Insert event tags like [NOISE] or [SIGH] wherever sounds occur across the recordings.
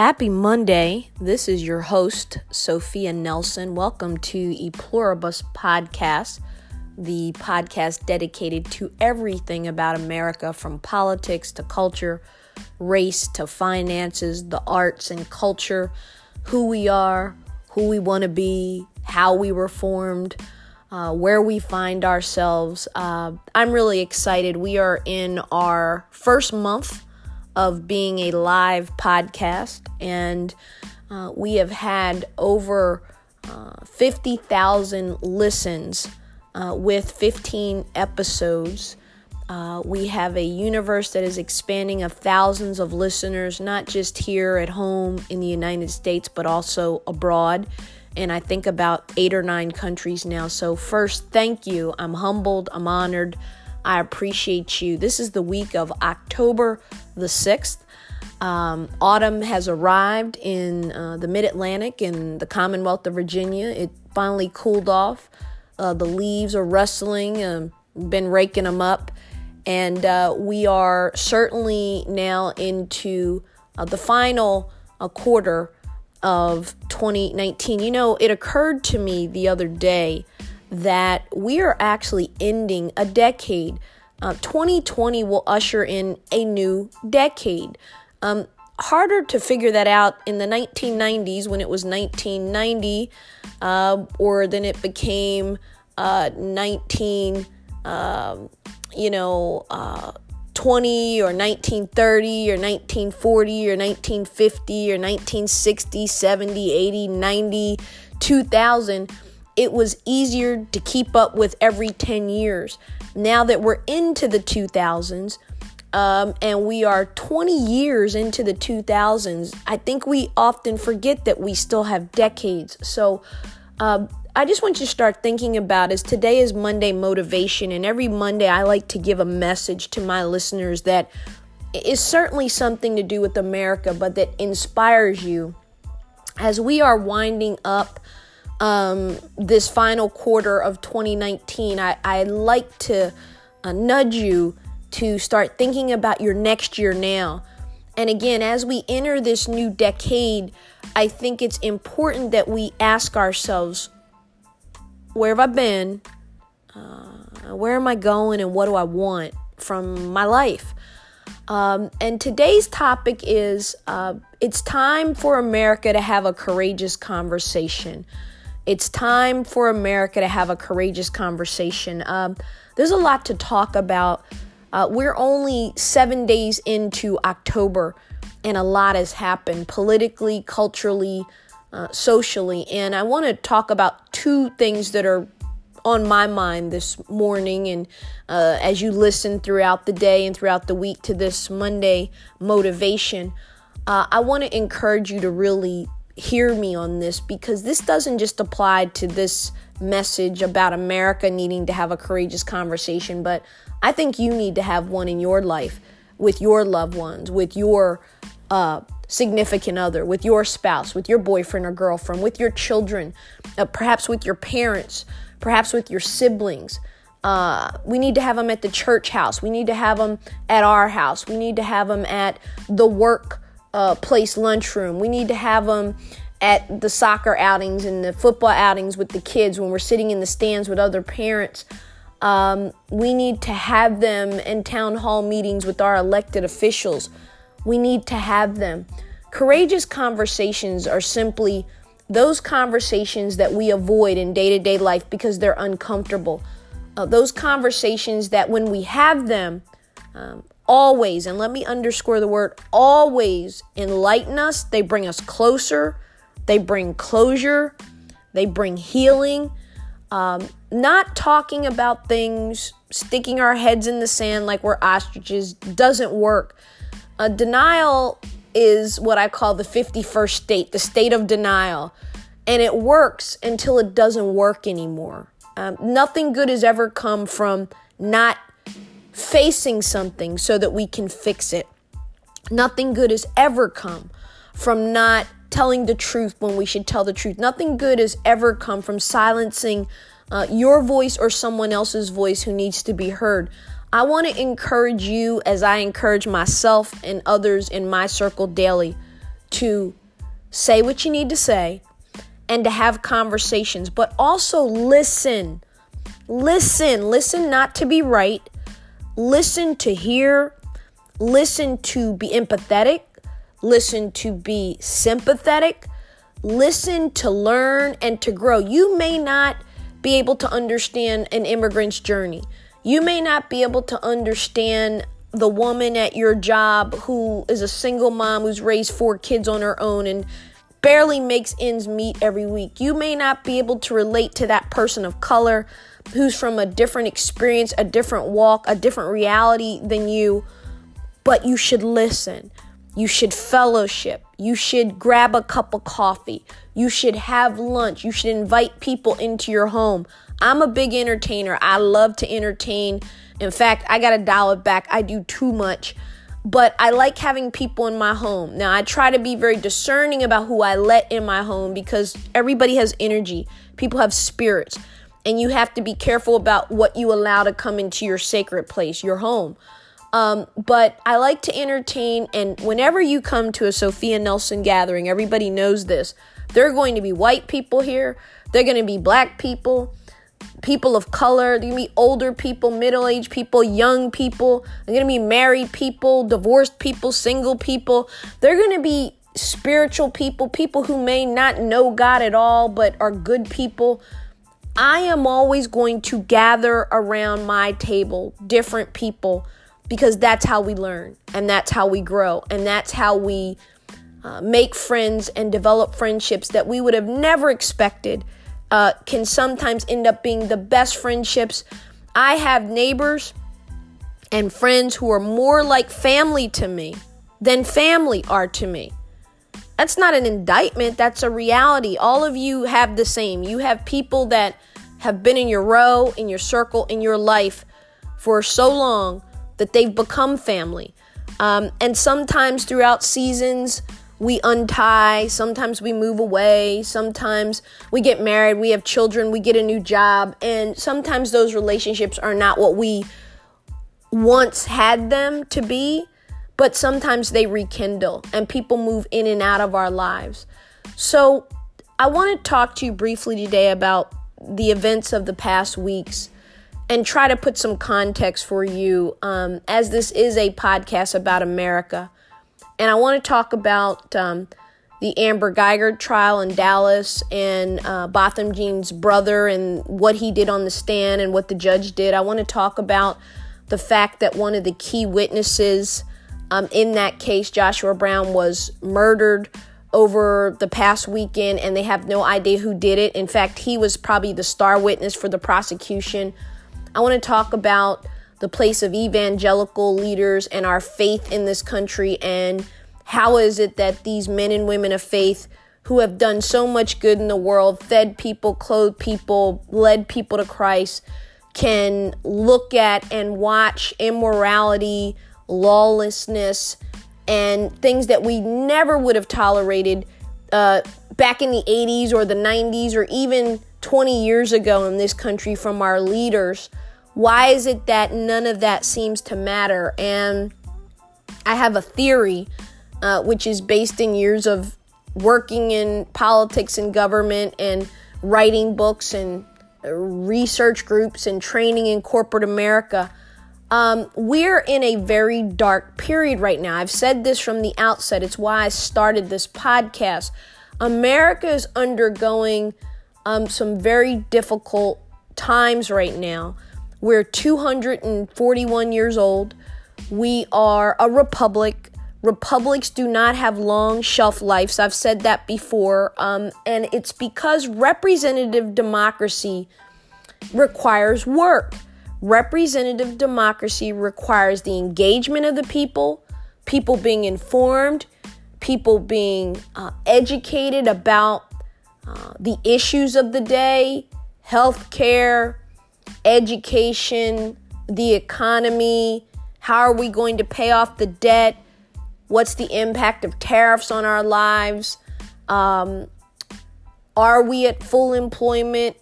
Happy Monday. This is your host, Sophia Nelson. Welcome to E Pluribus Podcast, the podcast dedicated to everything about America from politics to culture, race to finances, the arts and culture, who we are, who we want to be, how we were formed. Uh, where we find ourselves. Uh, I'm really excited. We are in our first month of being a live podcast, and uh, we have had over uh, 50,000 listens uh, with 15 episodes. Uh, we have a universe that is expanding of thousands of listeners, not just here at home in the United States, but also abroad. And I think about eight or nine countries now. So, first, thank you. I'm humbled, I'm honored. I appreciate you. This is the week of October the 6th. Um, autumn has arrived in uh, the mid Atlantic in the Commonwealth of Virginia. It finally cooled off. Uh, the leaves are rustling, um, been raking them up. And uh, we are certainly now into uh, the final uh, quarter of 2019. You know, it occurred to me the other day that we are actually ending a decade. Uh, 2020 will usher in a new decade. Um, harder to figure that out in the 1990s when it was 1990, uh, or then it became uh, 19, um, you know, uh, 20 or 1930 or 1940 or 1950 or 1960, 70, 80, 90, 2000 it was easier to keep up with every 10 years. Now that we're into the 2000s um, and we are 20 years into the 2000s, I think we often forget that we still have decades. So um, I just want you to start thinking about as today is Monday motivation, and every Monday I like to give a message to my listeners that is certainly something to do with America, but that inspires you as we are winding up um, this final quarter of 2019, I, I like to uh, nudge you to start thinking about your next year now. And again, as we enter this new decade, I think it's important that we ask ourselves where have I been? Uh, where am I going? And what do I want from my life? Um, and today's topic is uh, it's time for America to have a courageous conversation. It's time for America to have a courageous conversation. Um, there's a lot to talk about. Uh, we're only seven days into October, and a lot has happened politically, culturally, uh, socially. And I want to talk about two things that are on my mind this morning and uh, as you listen throughout the day and throughout the week to this Monday motivation, uh, I want to encourage you to really hear me on this because this doesn't just apply to this message about America needing to have a courageous conversation, but I think you need to have one in your life with your loved ones, with your uh, significant other, with your spouse, with your boyfriend or girlfriend, with your children, uh, perhaps with your parents, perhaps with your siblings. Uh, we need to have them at the church house. We need to have them at our house. We need to have them at the work uh, place lunchroom. We need to have them at the soccer outings and the football outings with the kids when we're sitting in the stands with other parents. Um, we need to have them in town hall meetings with our elected officials. We need to have them. Courageous conversations are simply those conversations that we avoid in day to day life because they're uncomfortable. Uh, those conversations that when we have them, um, always, and let me underscore the word always, enlighten us. They bring us closer, they bring closure, they bring healing. Um, not talking about things, sticking our heads in the sand like we're ostriches doesn't work. Uh, denial is what I call the 51st state, the state of denial. And it works until it doesn't work anymore. Um, nothing good has ever come from not facing something so that we can fix it. Nothing good has ever come from not telling the truth when we should tell the truth. Nothing good has ever come from silencing uh, your voice or someone else's voice who needs to be heard. I want to encourage you, as I encourage myself and others in my circle daily, to say what you need to say and to have conversations, but also listen. Listen, listen not to be right. Listen to hear. Listen to be empathetic. Listen to be sympathetic. Listen to learn and to grow. You may not be able to understand an immigrant's journey. You may not be able to understand the woman at your job who is a single mom who's raised four kids on her own and barely makes ends meet every week. You may not be able to relate to that person of color who's from a different experience, a different walk, a different reality than you, but you should listen. You should fellowship. You should grab a cup of coffee. You should have lunch. You should invite people into your home. I'm a big entertainer. I love to entertain. In fact, I got to dial it back. I do too much. But I like having people in my home. Now, I try to be very discerning about who I let in my home because everybody has energy. People have spirits. And you have to be careful about what you allow to come into your sacred place, your home. Um, but I like to entertain, and whenever you come to a Sophia Nelson gathering, everybody knows this. There are going to be white people here, they're going to be black people, people of color, they're going to be older people, middle aged people, young people, they're going to be married people, divorced people, single people. They're going to be spiritual people, people who may not know God at all, but are good people. I am always going to gather around my table different people because that's how we learn and that's how we grow and that's how we uh, make friends and develop friendships that we would have never expected uh, can sometimes end up being the best friendships. I have neighbors and friends who are more like family to me than family are to me. That's not an indictment, that's a reality. All of you have the same. You have people that have been in your row, in your circle, in your life for so long that they've become family. Um, and sometimes throughout seasons, we untie, sometimes we move away, sometimes we get married, we have children, we get a new job, and sometimes those relationships are not what we once had them to be, but sometimes they rekindle and people move in and out of our lives. So, I want to talk to you briefly today about the events of the past weeks and try to put some context for you um, as this is a podcast about America. And I want to talk about um, the Amber Guyger trial in Dallas and uh, Botham Jean's brother and what he did on the stand and what the judge did. I want to talk about the fact that one of the key witnesses um, in that case, Joshua Brown, was murdered over the past weekend and they have no idea who did it. In fact, he was probably the star witness for the prosecution. I want to talk about the place of evangelical leaders and our faith in this country and how is it that these men and women of faith who have done so much good in the world, fed people, clothed people, led people to Christ, can look at and watch immorality, lawlessness, and things that we never would have tolerated uh, back in the 80s or the 90s or even 20 years ago in this country from our leaders. Why is it that none of that seems to matter? And I have a theory, uh, which is based in years of working in politics and government and writing books and research groups and training in corporate America. Um, we're in a very dark period right now. I've said this from the outset. It's why I started this podcast. America is undergoing um, some very difficult times right now. We're 241 years old. We are a republic. Republics do not have long shelf lives. I've said that before. Um, and it's because representative democracy requires work. Representative democracy requires the engagement of the people, people being informed, people being uh, educated about uh, the issues of the day, health care, education, the economy, how are we going to pay off the debt, what's the impact of tariffs on our lives, um, are we at full employment,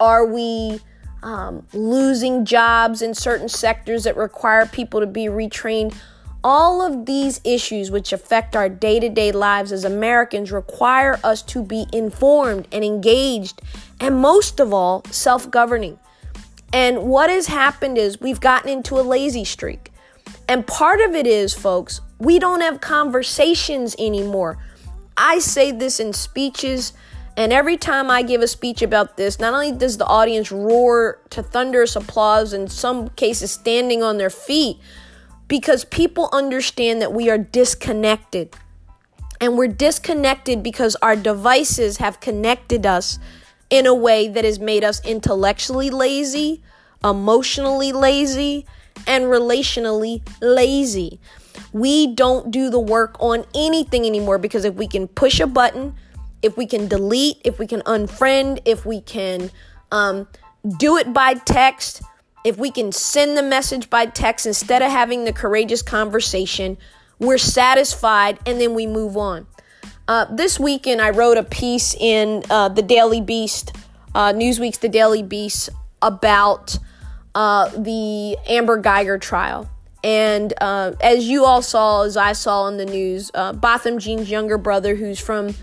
are we um, losing jobs in certain sectors that require people to be retrained. All of these issues, which affect our day to day lives as Americans, require us to be informed and engaged, and most of all, self governing. And what has happened is we've gotten into a lazy streak. And part of it is, folks, we don't have conversations anymore. I say this in speeches, and every time I give a speech about this, not only does the audience roar to thunderous applause, in some cases standing on their feet, because people understand that we are disconnected. And we're disconnected because our devices have connected us in a way that has made us intellectually lazy, emotionally lazy, and relationally lazy. We don't do the work on anything anymore because if we can push a button, if we can delete, if we can unfriend, if we can um, do it by text, if we can send the message by text instead of having the courageous conversation, we're satisfied and then we move on. Uh, this weekend, I wrote a piece in uh, the Daily Beast, uh, Newsweek's The Daily Beast, about uh, the Amber Guyger trial. And uh, as you all saw, as I saw on the news, uh, Botham Jean's younger brother, who's from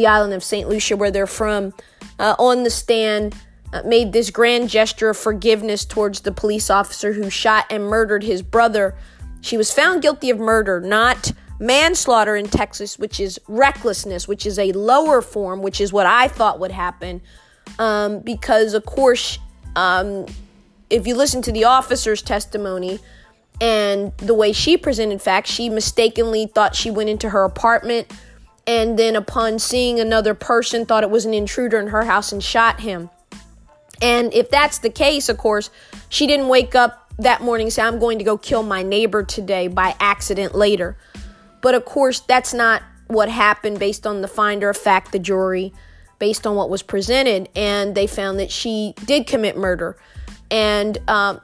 the island of St. Lucia, where they're from, on the stand uh, made this grand gesture of forgiveness towards the police officer who shot and murdered his brother. She was found guilty of murder, not manslaughter in Texas, which is recklessness, which is a lower form, which is what I thought would happen. Um, because, of course, um, if you listen to the officer's testimony and the way she presented facts, she mistakenly thought she went into her apartment and then, upon seeing another person, thought it was an intruder in her house and shot him. And if that's the case, of course, she didn't wake up that morning and say, I'm going to go kill my neighbor today by accident later. But of course, that's not what happened based on the finder of fact, the jury, based on what was presented. And they found that she did commit murder. And um,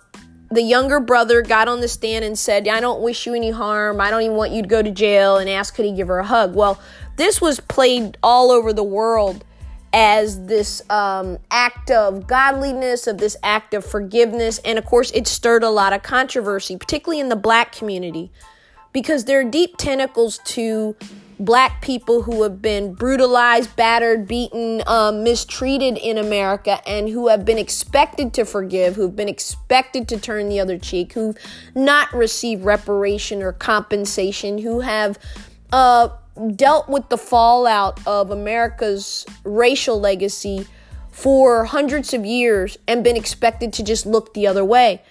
the younger brother got on the stand and said, I don't wish you any harm. I don't even want you to go to jail. And asked, could he give her a hug? Well, this was played all over the world as this um, act of godliness, of this act of forgiveness. And of course, it stirred a lot of controversy, particularly in the black community, because there are deep tentacles to black people who have been brutalized, battered, beaten, um, mistreated in America, and who have been expected to forgive, who've been expected to turn the other cheek, who've not received reparation or compensation, who have uh, dealt with the fallout of America's racial legacy for hundreds of years and been expected to just look the other way.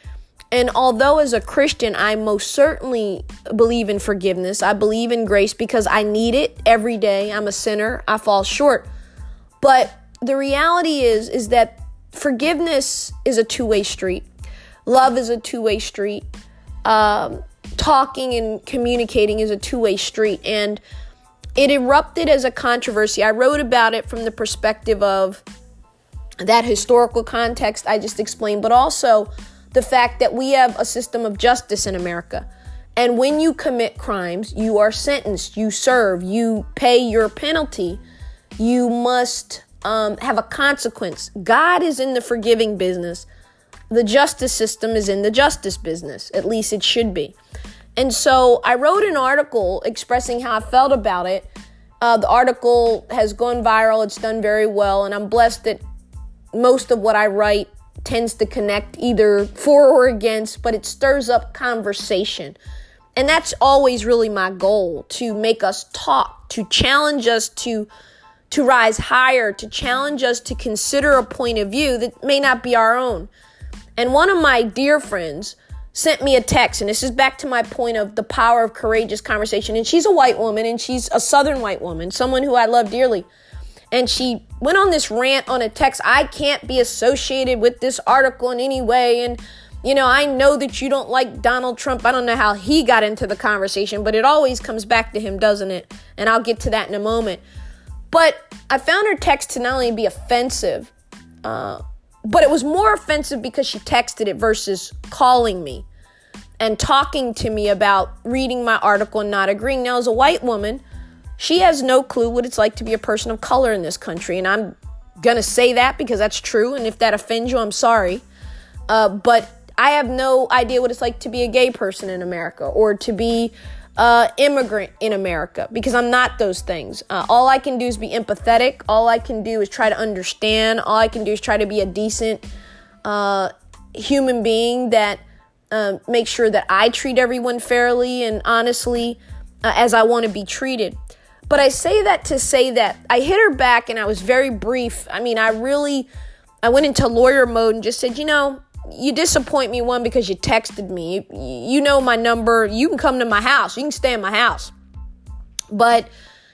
And although as a Christian, I most certainly believe in forgiveness, I believe in grace because I need it every day. I'm a sinner, I fall short. But the reality is is that forgiveness is a two-way street. Love is a two-way street. Um, talking and communicating is a two-way street and it erupted as a controversy. I wrote about it from the perspective of that historical context I just explained, but also the fact that we have a system of justice in America. And when you commit crimes, you are sentenced, you serve, you pay your penalty, you must um, have a consequence. God is in the forgiving business. The justice system is in the justice business. At least it should be. And so I wrote an article expressing how I felt about it. Uh, the article has gone viral, it's done very well, and I'm blessed that most of what I write tends to connect either for or against, but it stirs up conversation. And that's always really my goal to make us talk, to challenge us to to rise higher, to challenge us to consider a point of view that may not be our own. And one of my dear friends sent me a text, and this is back to my point of the power of courageous conversation. And she's a white woman, and she's a southern white woman, someone who I love dearly. And she went on this rant on a text. I can't be associated with this article in any way. And, you know, I know that you don't like Donald Trump. I don't know how he got into the conversation, but it always comes back to him, doesn't it? And I'll get to that in a moment. But I found her text to not only be offensive, uh, but it was more offensive because she texted it versus calling me and talking to me about reading my article and not agreeing. Now, as a white woman, she has no clue what it's like to be a person of color in this country. And I'm going to say that because that's true. And if that offends you, I'm sorry. Uh, but I have no idea what it's like to be a gay person in America or to be uh, immigrant in America because I'm not those things. Uh, all I can do is be empathetic. All I can do is try to understand. All I can do is try to be a decent uh, human being that uh, makes sure that I treat everyone fairly and honestly uh, as I want to be treated. But I say that to say that I hit her back and I was very brief. I mean, I really I went into lawyer mode and just said, you know, you disappoint me one because you texted me. You, you know my number. You can come to my house. You can stay in my house. But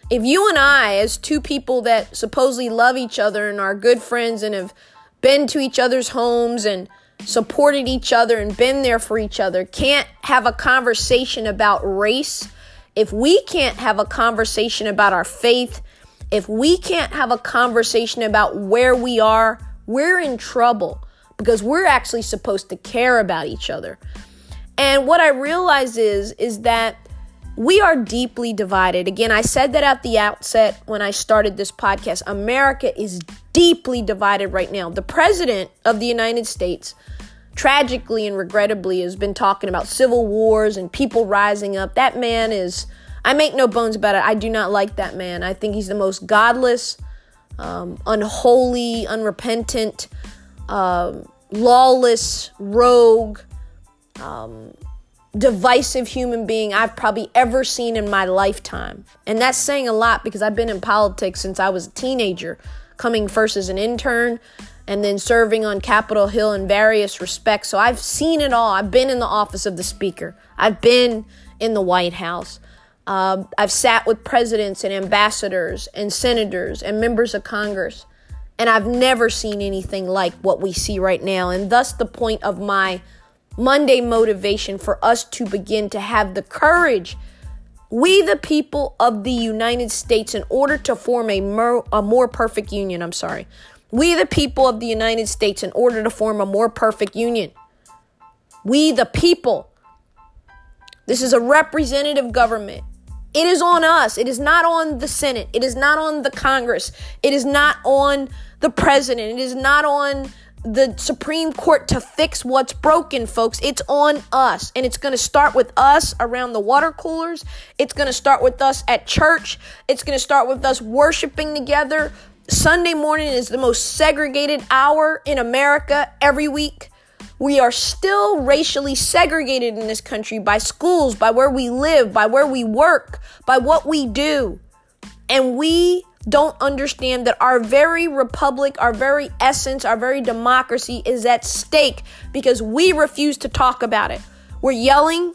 if you and I, as two people that supposedly love each other and are good friends and have been to each other's homes and supported each other and been there for each other, can't have a conversation about race, if we can't have a conversation about our faith, if we can't have a conversation about where we are, we're in trouble because we're actually supposed to care about each other. And what I realize is is that we are deeply divided. Again, I said that at the outset when I started this podcast. America is deeply divided right now. The president of the United States tragically and regrettably has been talking about civil wars and people rising up. That man is I make no bones about it. I do not like that man. I think he's the most godless, um, unholy, unrepentant, um, lawless, rogue, um, divisive human being I've probably ever seen in my lifetime. And that's saying a lot because I've been in politics since I was a teenager, coming first as an intern and then serving on Capitol Hill in various respects. So I've seen it all. I've been in the office of the Speaker, I've been in the White House. Uh, I've sat with presidents and ambassadors and senators and members of Congress. And I've never seen anything like what we see right now. And thus, the point of my Monday motivation for us to begin to have the courage, we the people of the United States, in order to form a more, a more perfect union. I'm sorry. We the people of the United States, in order to form a more perfect union. We the people. This is a representative government. It is on us. It is not on the Senate. It is not on the Congress. It is not on the president. It is not on the Supreme Court to fix what's broken, folks. It's on us. And it's going to start with us around the water coolers. It's going to start with us at church. It's going to start with us worshiping together. Sunday morning is the most segregated hour in America every week. We are still racially segregated in this country by schools, by where we live, by where we work, by what we do. And we don't understand that our very republic, our very essence, our very democracy is at stake because we refuse to talk about it. We're yelling,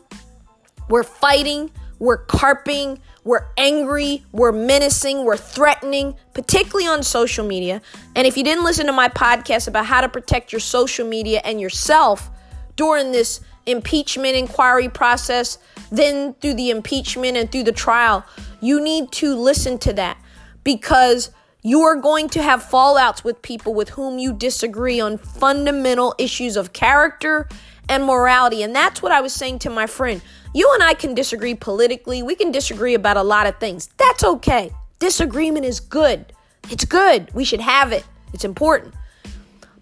we're fighting, we're carping, we're angry, we're menacing, we're threatening, particularly on social media. And if you didn't listen to my podcast about how to protect your social media and yourself during this impeachment inquiry process, then through the impeachment and through the trial, you need to listen to that because you are going to have fallouts with people with whom you disagree on fundamental issues of character and morality. And that's what I was saying to my friend. You and I can disagree politically, we can disagree about a lot of things. That's okay. Disagreement is good. It's good. We should have it, it's important.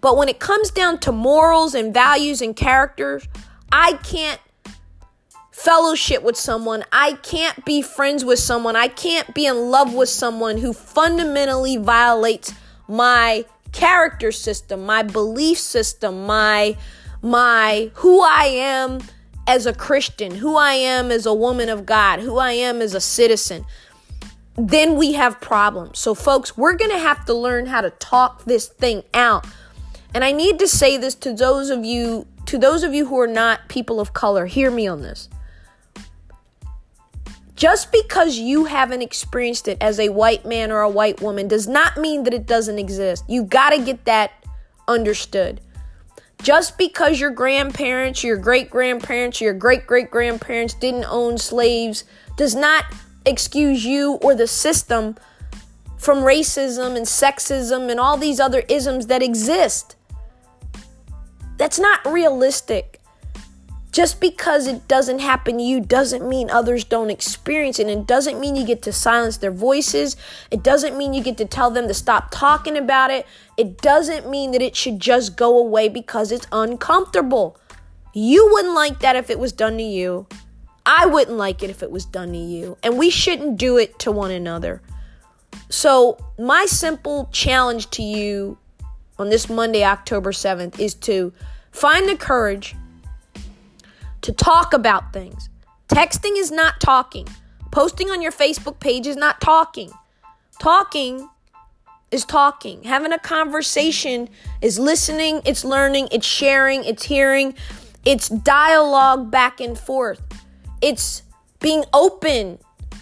But when it comes down to morals and values and characters, I can't fellowship with someone. I can't be friends with someone. I can't be in love with someone who fundamentally violates my character system, my belief system, my my who I am as a Christian, who I am as a woman of God, who I am as a citizen. Then we have problems. So folks, we're going to have to learn how to talk this thing out. And I need to say this to those of you to those of you who are not people of color, hear me on this. Just because you haven't experienced it as a white man or a white woman does not mean that it doesn't exist. You've got to get that understood. Just because your grandparents, your great grandparents, your great great grandparents didn't own slaves does not excuse you or the system from racism and sexism and all these other isms that exist. That's not realistic. Just because it doesn't happen to you doesn't mean others don't experience it. And it doesn't mean you get to silence their voices. It doesn't mean you get to tell them to stop talking about it. It doesn't mean that it should just go away because it's uncomfortable. You wouldn't like that if it was done to you. I wouldn't like it if it was done to you. And we shouldn't do it to one another. So, my simple challenge to you on this Monday, October 7th, is to find the courage to talk about things. Texting is not talking, posting on your Facebook page is not talking. Talking is talking. Having a conversation is listening, it's learning, it's sharing, it's hearing, it's dialogue back and forth. It's being open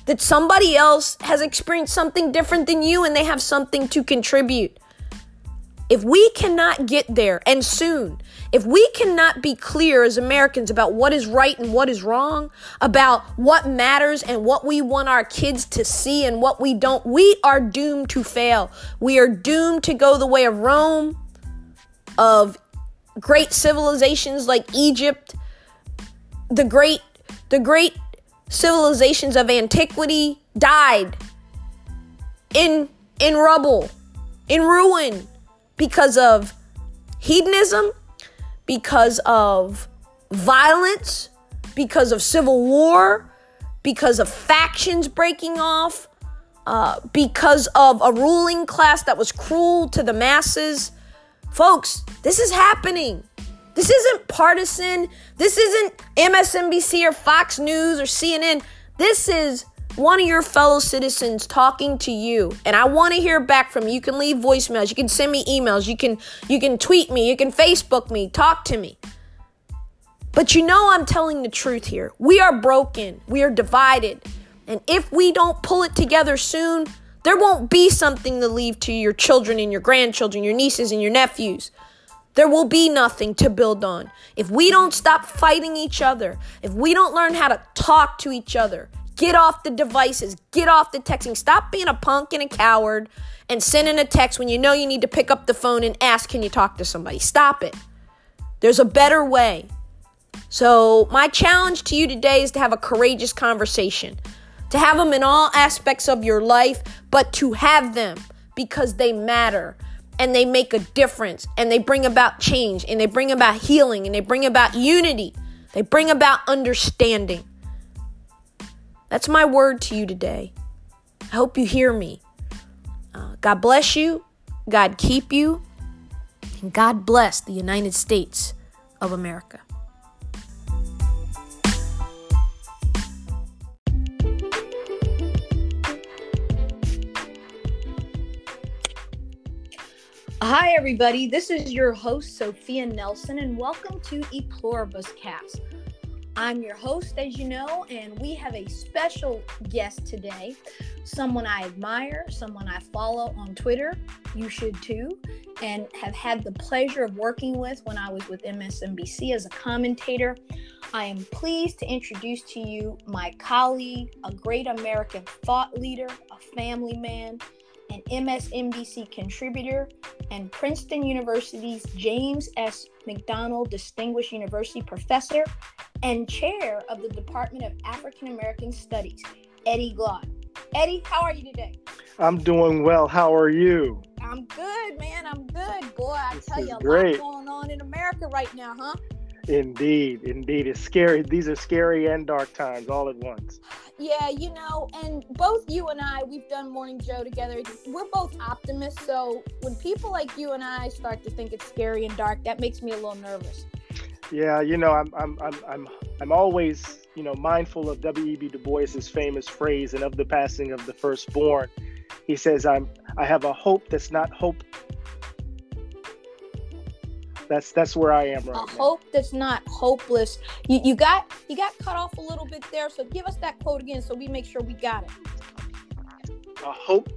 that somebody else has experienced something different than you and they have something to contribute. If we cannot get there and soon, if we cannot be clear as Americans about what is right and what is wrong, about what matters and what we want our kids to see and what we don't, we are doomed to fail. We are doomed to go the way of Rome, of great civilizations like Egypt, the great the great civilizations of antiquity died in in rubble, in ruin because of hedonism, because of violence, because of civil war, because of factions breaking off, uh, because of a ruling class that was cruel to the masses. Folks, this is happening. This isn't partisan. This isn't MSNBC or Fox News or CNN. This is one of your fellow citizens talking to you and i want to hear back from you. You can leave voicemails you can send me emails you can you can tweet me you can facebook me talk to me. But you know i'm telling the truth here. We are broken we are divided and if we don't pull it together soon there won't be something to leave to your children and your grandchildren your nieces and your nephews. There will be nothing to build on. If we don't stop fighting each other, if we don't learn how to talk to each other, Get off the devices. Get off the texting. Stop being a punk and a coward and sending a text when you know you need to pick up the phone and ask, Can you talk to somebody? Stop it. There's a better way. So, my challenge to you today is to have a courageous conversation, to have them in all aspects of your life, but to have them because they matter and they make a difference and they bring about change and they bring about healing and they bring about unity. They bring about understanding. That's my word to you today. I hope you hear me. Uh, God bless you. God keep you. And God bless the United States of America. Hi, everybody. This is your host, Sophia Nelson, and welcome to E Pluribus Cast. I'm your host, as you know, and we have a special guest today. Someone I admire, someone I follow on Twitter. You should too, and have had the pleasure of working with when I was with MSNBC as a commentator. I am pleased to introduce to you my colleague, a great American thought leader, a family man, an MSNBC contributor, and Princeton University's James S. McDonnell Distinguished University Professor and Chair of the Department of African American Studies, Eddie Glaude. Eddie, how are you today? I'm doing well. How are you? I'm good, man. I'm good. Boy, I this tell you, a great. lot going on in America right now, huh? Indeed, indeed. It's scary. These are scary and dark times all at once. Yeah, you know, and both you and I, we've done Morning Joe together. We're both optimists. So when people like you and I start to think it's scary and dark, that makes me a little nervous. Yeah, you know, I'm I'm I'm I'm I'm always, you know, mindful of W.E.B. Du Bois's famous phrase and of the passing of the firstborn. He says, I'm I have a hope that's not hope that's that's where I am right a now. hope that's not hopeless. You, you got you got cut off a little bit there, so give us that quote again so we make sure we got it. A hope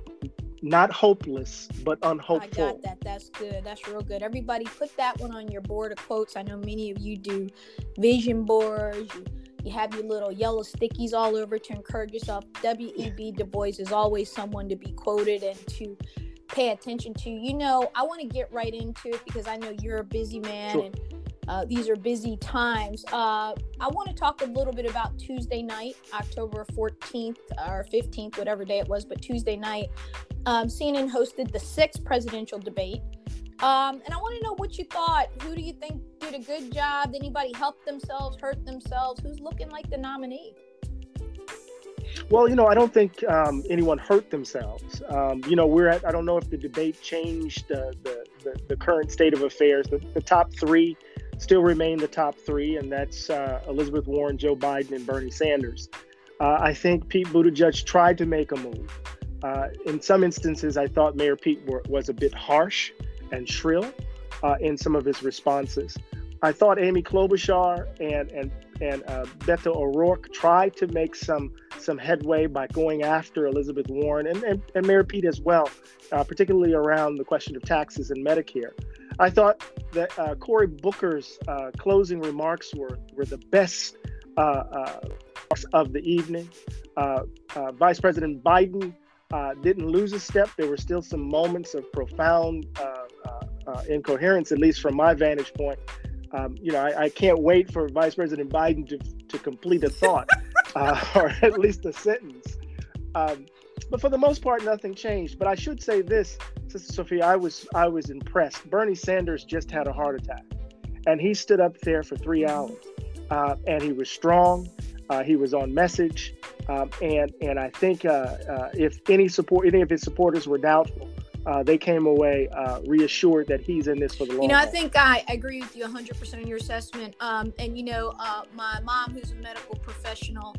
not hopeless, but unhopeful. I got that. That's good. That's real good. Everybody put that one on your board of quotes. I know many of you do vision boards. You, you have your little yellow stickies all over to encourage yourself. W.E.B. Du Bois is always someone to be quoted and to pay attention to. You know, I want to get right into it because I know you're a busy man Sure. and uh, these are busy times. Uh, I want to talk a little bit about Tuesday night, October 14th or 15th, whatever day it was, but Tuesday night. Um, CNN hosted the sixth presidential debate. Um, and I want to know what you thought. Who do you think did a good job? Did anybody help themselves, hurt themselves? Who's looking like the nominee? Well, you know, I don't think um, anyone hurt themselves. Um, you know, we're at, I don't know if the debate changed uh, the, the, the, current state of affairs. The, the, top three still remain the top three, and that's uh, Elizabeth Warren, Joe Biden, and Bernie Sanders. Uh, I think Pete Buttigieg tried to make a move. Uh, in some instances, I thought Mayor Pete were, was a bit harsh and shrill uh, in some of his responses. I thought Amy Klobuchar and and and uh, Beto O'Rourke tried to make some some headway by going after Elizabeth Warren and, and, and Mayor Pete as well, uh, particularly around the question of taxes and Medicare. I thought that uh, Cory Booker's uh, closing remarks were, were the best uh, uh, of the evening. Vice President Biden didn't lose a step. There were still some moments of profound incoherence, at least from my vantage point um, you know, I, I, can't wait for Vice President Biden to, to complete a thought [LAUGHS] uh, or at least a sentence. Um, but for the most part, nothing changed. But I should say this, Sister Sophia, I was I was impressed. Bernie Sanders just had a heart attack, and he stood up there for three hours, uh, and he was strong. Uh, he was on message, um, and and I think uh, uh, if any support, any of his supporters were doubtful, uh, they came away uh, reassured that he's in this for the long. You know, I think I agree with you 100% in your assessment. Um, and you know, uh, my mom, who's a medical professional,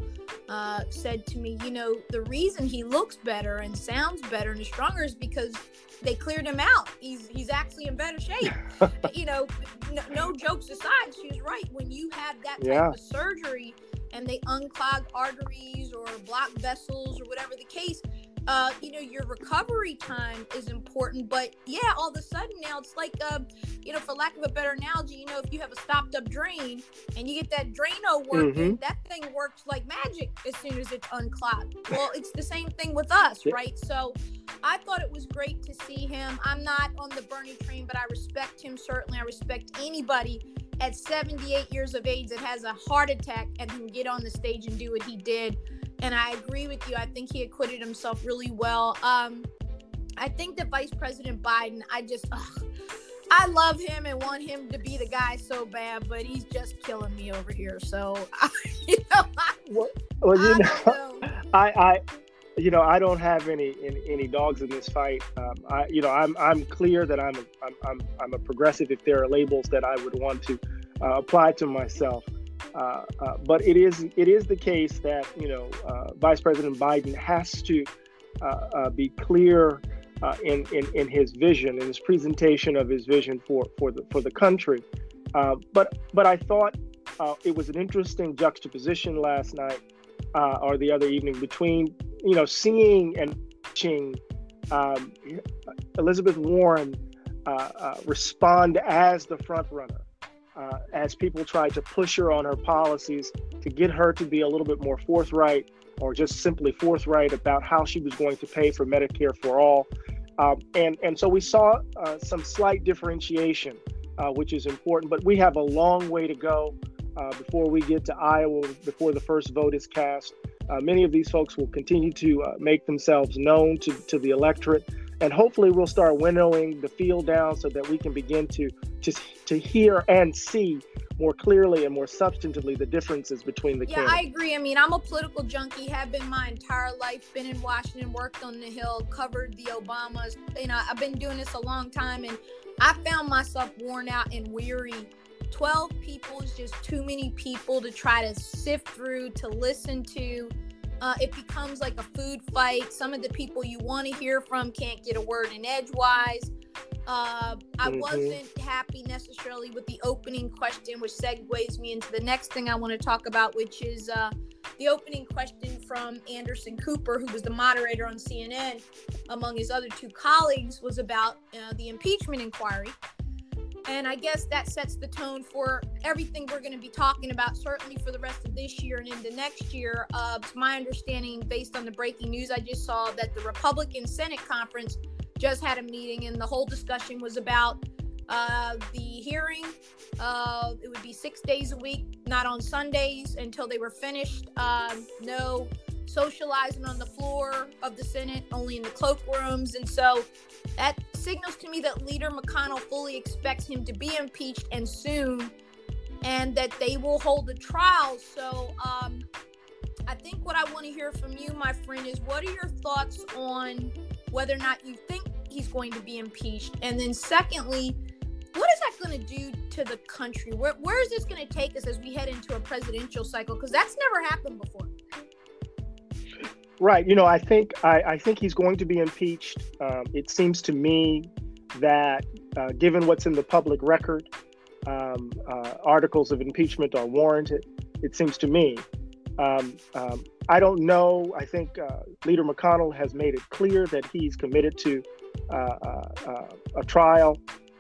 uh, said to me, you know, the reason he looks better and sounds better and is stronger is because they cleared him out. He's he's actually in better shape. [LAUGHS] you know, no, no, jokes aside, she was right. When you have that type yeah. of surgery and they unclog arteries or block vessels or whatever the case uh, you know, your recovery time is important. But yeah, all of a sudden now it's like, uh, you know, for lack of a better analogy, you know, if you have a stopped up drain and you get that Drano working, mm-hmm. that thing works like magic as soon as it's unclogged. Well, it's the same thing with us, right? So I thought it was great to see him. I'm not on the Bernie train, but I respect him certainly. I respect anybody at 78 years of age that has a heart attack and can get on the stage and do what he did and I agree with you. I think he acquitted himself really well. Um, I think that Vice President Biden, I just, ugh, I love him and want him to be the guy so bad, but he's just killing me over here. So, [LAUGHS] you know, I, well, well, you know, know, I, I, you know, I don't have any any, any dogs in this fight. Um, I, you know, I'm I'm clear that I'm a, I'm, I'm I'm a progressive. If there are labels that I would want to uh, apply to myself. Uh, uh, but it is it is the case that you know uh, Vice President Biden has to uh, uh, be clear in, in in his vision in his presentation of his vision for for the for the country. but but I thought it was an interesting juxtaposition last night or the other evening between you know seeing and watching um, Elizabeth Warren respond as the front runner uh, as people tried to push her on her policies to get her to be a little bit more forthright or just simply forthright about how she was going to pay for Medicare for all. Um, and, and so we saw uh, some slight differentiation, uh, which is important, but we have a long way to go uh, before we get to Iowa, before the first vote is cast. Uh, many of these folks will continue to uh, make themselves known to, to the electorate and hopefully we'll start winnowing the field down so that we can begin to just to hear and see more clearly and more substantively the differences between the yeah candidates. Yeah, I agree i mean i'm a political junkie have been my entire life been in washington worked on the hill covered the obamas you know i've been doing this a long time and i found myself worn out and weary 12 people is just too many people to try to sift through to listen to uh, it becomes like a food fight. Some of the people you want to hear from can't get a word in edgewise. Uh, I mm-hmm. wasn't happy necessarily with the opening question, which segues me into the next thing I want to talk about, which is uh, the opening question from Anderson Cooper, who was the moderator on CNN, among his other two colleagues, was about uh, the impeachment inquiry. And I guess that sets the tone for everything we're going to be talking about, certainly for the rest of this year and into next year. Uh, it's my understanding, based on the breaking news I just saw, that the Republican Senate conference just had a meeting, and the whole discussion was about uh, the hearing. Uh, it would be six days a week, not on Sundays until they were finished. Um, no socializing on the floor of the Senate, only in the cloakrooms. And so that signals to me that Leader McConnell fully expects him to be impeached and soon, and that they will hold a trial. So, um, I think what I want to hear from you, my friend, is what are your thoughts on whether or not you think he's going to be impeached? And then, secondly, what is that going to do to the country? Where, where is this going to take us as we head into a presidential cycle? Because that's never happened before. Right. You know, I think I, I think he's going to be impeached. Um, it seems to me that, uh, given what's in the public record, um, uh, articles of impeachment are warranted. It seems to me. Um, um I don't know. I think uh, Leader McConnell has made it clear that he's committed to uh, uh,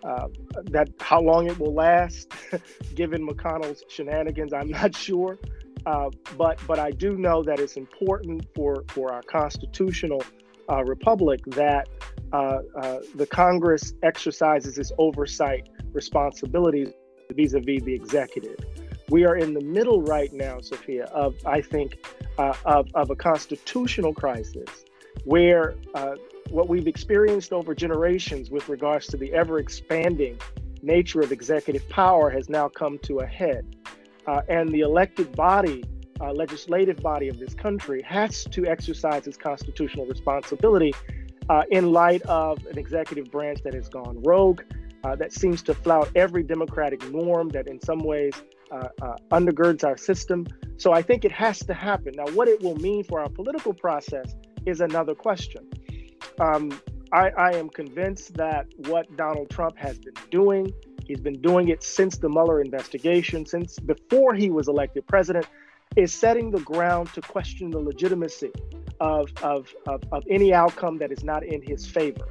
uh, that how long it will last, [LAUGHS] given McConnell's shenanigans, I'm not sure. Uh, but but I do know that it's important for for our constitutional uh, republic that uh, uh the Congress exercises its oversight responsibilities vis-a-vis the executive. We are in the middle right now, Sophia, of I think uh, of of a constitutional crisis where what we've experienced over generations with regards to the ever expanding nature of executive power has now come to a head uh, and the elected body, uh, legislative body of this country, has to exercise its constitutional responsibility uh, in light of an executive branch that has gone rogue, uh, that seems to flout every democratic norm, that in some ways uh, uh, undergirds our system. So I think it has to happen. Now, what it will mean for our political process is another question. Um, I, I am convinced that what Donald Trump has been doing He's been doing it since the Mueller investigation, since before he was elected president, is setting the ground to question the legitimacy of, of, of, of any outcome that is not in his favor.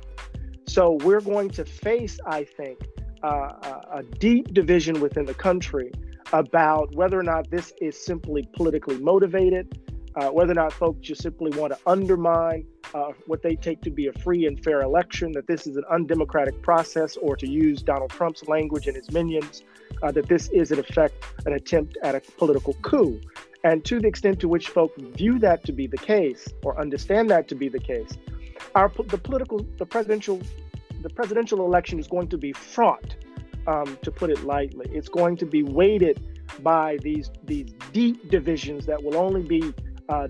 So we're going to face, I think, uh, a deep division within the country about whether or not this is simply politically motivated, uh, whether or not folks just simply want to undermine uh, what they take to be a free and fair election, that this is an undemocratic process, or to use Donald Trump's language and his minions, uh, that this is in effect an attempt at a political coup. And to the extent to which folks view that to be the case, or understand that to be the case, our the political, the presidential, the presidential election is going to be fraught, um, to put it lightly. It's going to be weighted by these these deep divisions that will only be uh,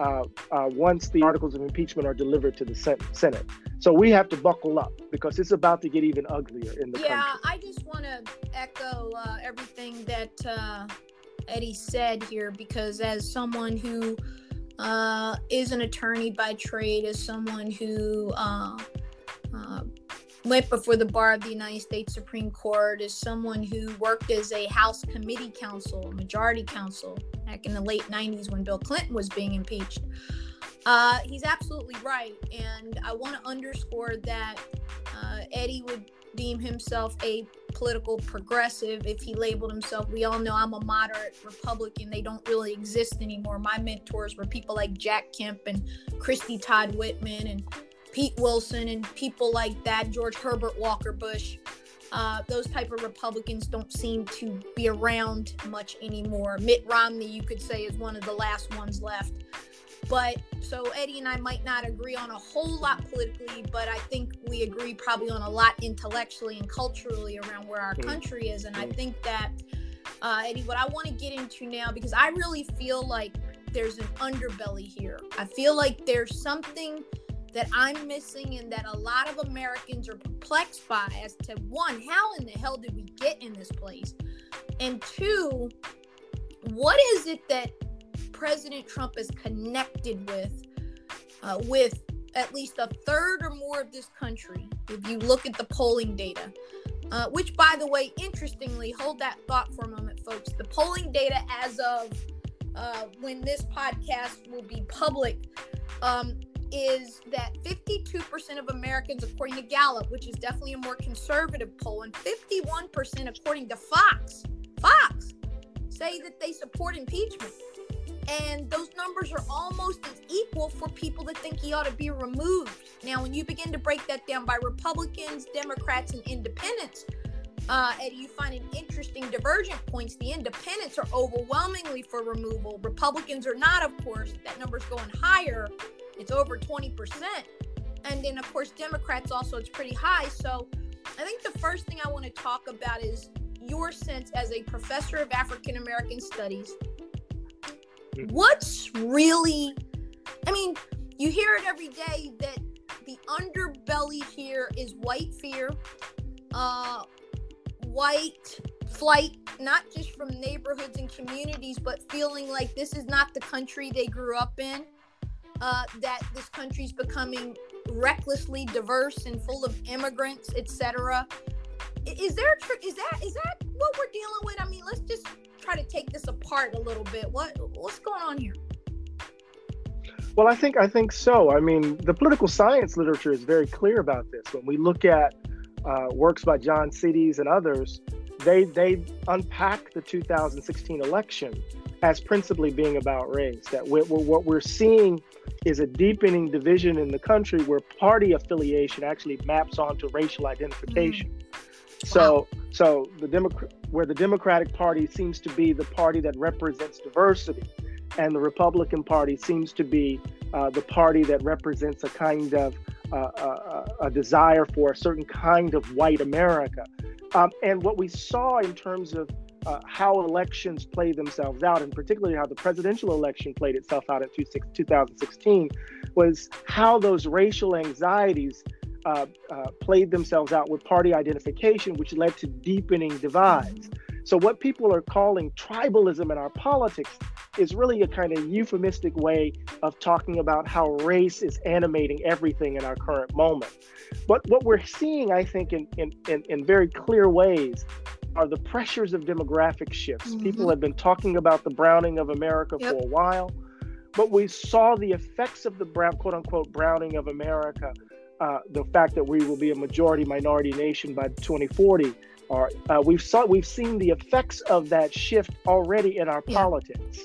uh, uh, once the articles of impeachment are delivered to the Senate. So we have to buckle up because it's about to get even uglier in the yeah, country. Yeah, I just want to echo uh, everything that uh, Eddie said here because as someone who uh, is an attorney by trade, as someone who went before the bar of the United States Supreme Court as someone who worked as a House committee counsel, majority counsel, back in the late 90s when Bill Clinton was being impeached. Uh, he's absolutely right. And I want to underscore that uh, Eddie would deem himself a political progressive if he labeled himself. We all know I'm a moderate Republican. They don't really exist anymore. My mentors were people like Jack Kemp and Christie Todd Whitman and Pete Wilson and people like that, George Herbert Walker Bush. Uh, those type of Republicans don't seem to be around much anymore. Mitt Romney, you could say, is one of the last ones left. But so Eddie and I might not agree on a whole lot politically, but I think we agree probably on a lot intellectually and culturally around where our mm-hmm. country is. And I mm-hmm. think that, uh, Eddie, what I want to get into now, because I really feel like there's an underbelly here. I feel like there's something that I'm missing and that a lot of Americans are perplexed by as to one, how in the hell did we get in this place? And two, what is it that President Trump is connected with, uh, with at least a third or more of this country, if you look at the polling data? Uh, which, by the way, interestingly, hold that thought for a moment, folks. The polling data as of uh, when this podcast will be public um, is that 52% of Americans, according to Gallup, which is definitely a more conservative poll, and 51% according to Fox, Fox, say that they support impeachment. And those numbers are almost as equal for people that think he ought to be removed. Now, when you begin to break that down by Republicans, Democrats, and independents, uh, and you find an interesting divergent points. The independents are overwhelmingly for removal. Republicans are not, of course. That number's going higher. It's over 20%. and then of course Democrats also it's pretty high. So I think the first thing I want to talk about is your sense as a professor of African American studies. What's really, I mean, you hear it every day that the underbelly here is white fear, uh, white flight, not just from neighborhoods and communities, but feeling like this is not the country they grew up in. Uh, that this country's becoming recklessly diverse and full of immigrants, etc. Is there a trick? Is that is that what we're dealing with? I mean, let's just try to take this apart a little bit. What what's going on here? Well, I think I think so. I mean, the political science literature is very clear about this. When we look at uh, works by John Sides and others, they they unpack the 2016 election as principally being about race. That we're, what we're seeing is a deepening division in the country where party affiliation actually maps onto racial identification. Mm. So wow. so the Democrat where the Democratic Party seems to be the party that represents diversity, and the Republican Party seems to be uh, the party that represents a kind of uh, a, uh, uh, a desire for a certain kind of white America. Um, and what we saw in terms of uh, how elections play themselves out, and particularly how the presidential election played itself out in 2016, was how those racial anxieties uh, uh, played themselves out with party identification, which led to deepening divides. So, what people are calling tribalism in our politics is really a kind of euphemistic way of talking about how race is animating everything in our current moment. But what we're seeing, I think, in, in, in, in very clear ways are the pressures of demographic shifts. Mm-hmm. People have been talking about the browning of America yep. for a while, but we saw the effects of the brown, quote unquote, browning of America. Uh, the fact that we will be a majority minority nation by 2040 are uh, we've saw we've seen the effects of that shift already in our yeah. politics,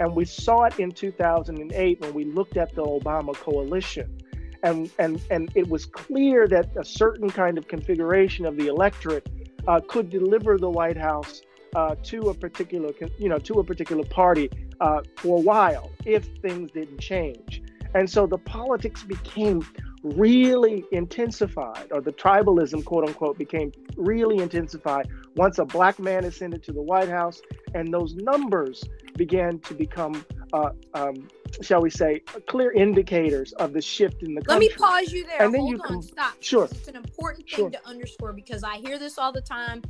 and we saw it in 2008 when we looked at the Obama coalition, and and and it was clear that a certain kind of configuration of the electorate uh, could deliver the White House uh, to a particular you know to a particular party uh, for a while if things didn't change, and so the politics became really intensified, or the tribalism, quote unquote, became really intensified once a black man ascended to the White House, and those numbers began to become, uh, um, shall we say, clear indicators of the shift in the country. Let me pause you there. And then Hold you on, can stop. Sure. It's an important thing sure. to underscore because I hear this all the time.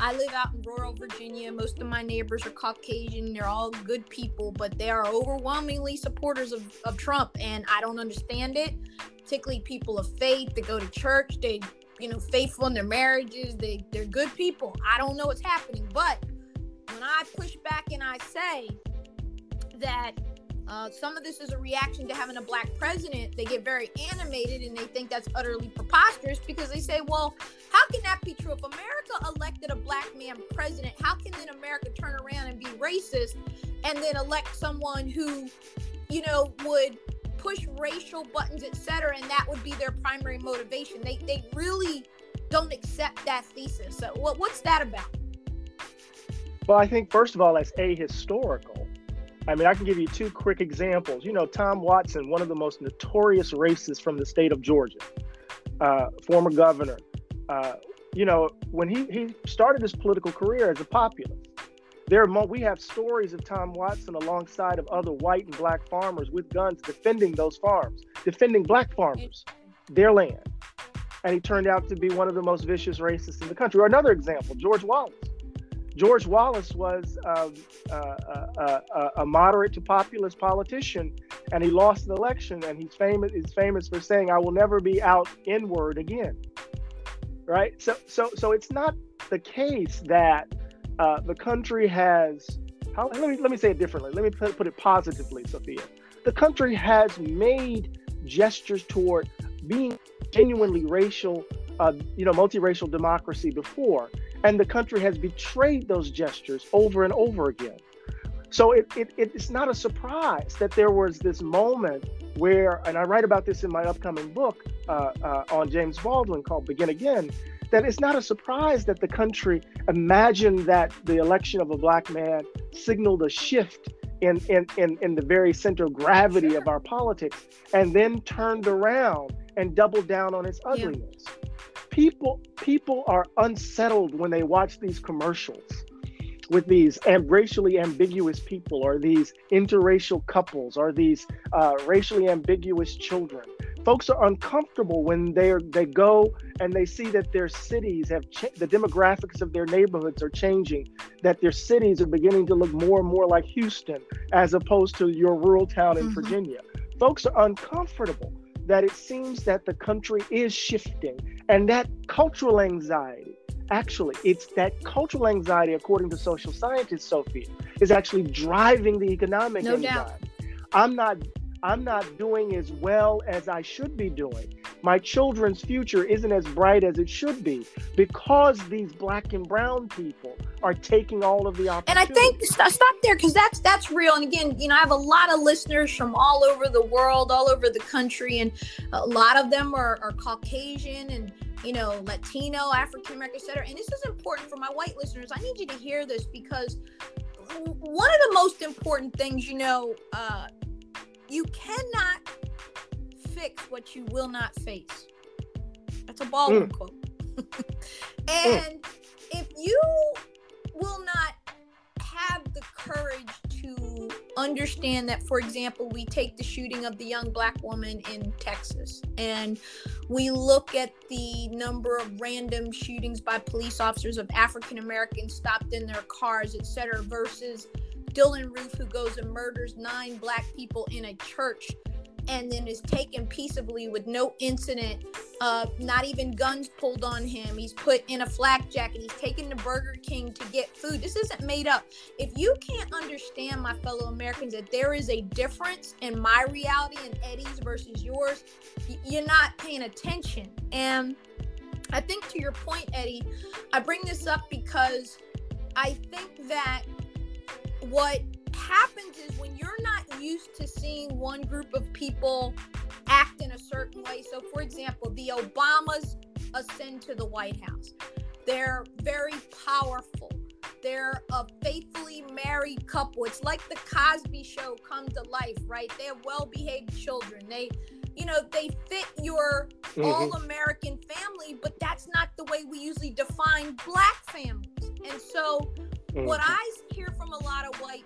I live out in rural Virginia. Most of my neighbors are Caucasian. They're all good people, but they are overwhelmingly supporters of, of Trump, and I don't understand it particularly people of faith that go to church. They, you know, faithful in their marriages. They, they're good people. I don't know what's happening, but when I push back and I say that uh, some of this is a reaction to having a black president. They get very animated and they think that's utterly preposterous because they say, well, how can that be true? If America elected a black man president, how can then America turn around and be racist and then elect someone who, you know, would push racial buttons, etc., and that would be their primary motivation. They they really don't accept that thesis. So what what's that about? Well, I think first of all, that's a historical. I mean, I can give you two quick examples. You know, Tom Watson, one of the most notorious racists from the state of Georgia, uh, former governor. Uh, you know, when he, he started his political career as a populist, there are we have stories of Tom Watson alongside of other white and black farmers with guns defending those farms, defending black farmers, their land. And he turned out to be one of the most vicious racists in the country. Or another example, George Wallace. George Wallace was um, uh, uh, uh, uh, a moderate to populist politician, and he lost an election. And he's famous. He's famous for saying, "I will never be out inward again." Right. So, so, so it's not the case that uh, the country has how, let me let me say it differently. Let me put, put it positively, Sophia. The country has made gestures toward being genuinely racial, uh, you know, multiracial democracy before, and the country has betrayed those gestures over and over again. So it, it, it's not a surprise that there was this moment where, and I write about this in my upcoming book uh, uh, on James Baldwin called Begin Again, that it's not a surprise that the country imagined that the election of a black man signaled a shift in, in, in, in the very center of gravity of our politics and then turned around and doubled down on its ugliness. Yeah. People people are unsettled when they watch these commercials with these racially ambiguous people or these interracial couples or these uh, racially ambiguous children. Folks are uncomfortable when they they go and they see that their cities have cha- the demographics of their neighborhoods are changing that their cities are beginning to look more and more like Houston as opposed to your rural town in mm-hmm. Virginia. Folks are uncomfortable that it seems that the country is shifting and that cultural anxiety actually it's that cultural anxiety according to social scientists sophia is actually driving the economic no anxiety doubt. i'm not I'm not doing as well as I should be doing. My children's future isn't as bright as it should be because these black and brown people are taking all of the opportunities. And I think st- stop there because that's that's real. And again, you know, I have a lot of listeners from all over the world, all over the country, and a lot of them are, are Caucasian and you know Latino, African American, etc. And this is important for my white listeners. I need you to hear this because one of the most important things, you know, uh, you cannot fix what you will not face. That's a Baldwin mm. quote. [LAUGHS] and mm. if you will not have the courage to understand that, for example, we take the shooting of the young black woman in Texas and we look at the number of random shootings by police officers of African Americans stopped in their cars, etc., versus Dylann Roof, who goes and murders nine black people in a church and then is taken peaceably with no incident, uh, not even guns pulled on him. He's put in a flak jacket. He's taken to Burger King to get food. This isn't made up. If you can't understand, my fellow Americans, that there is a difference in my reality and Eddie's versus yours, you're not paying attention. And I think to your point, Eddie, I bring this up because I think that what happens is when you're not used to seeing one group of people act in a certain way. So, for example, the Obamas ascend to the White House, they're very powerful. They're a faithfully married couple. It's like the Cosby show come to life, right? They have well behaved children. They, you know, they fit your mm-hmm. all American family, but that's not the way we usually define black families. And so, mm-hmm. what I hear from a lot of white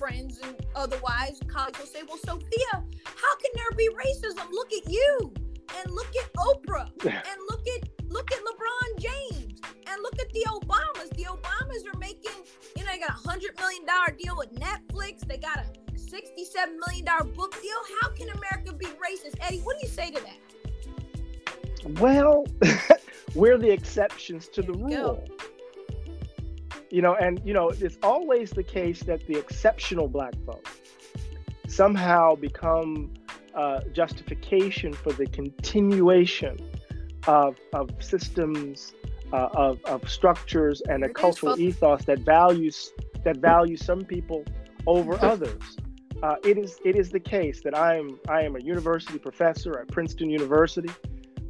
friends and otherwise colleagues will say, "Well, Sophia, how can there be racism? Look at you, and look at Oprah, [LAUGHS] and look at look at LeBron James, and look at the Obamas. The Obamas are making, you know, they got a hundred million dollar deal with Netflix. They got a sixty-seven million dollar book deal. How can America be racist, Eddie? What do you say to that? Well, [LAUGHS] we're the exceptions to there the rule. Go you know, and you know, it's always the case that the exceptional black folks somehow become uh, justification for the continuation of, of systems, uh, of, of structures, and a cultural ethos that values that values some people over others. Uh, it is it is the case that I am I am a university professor at Princeton University,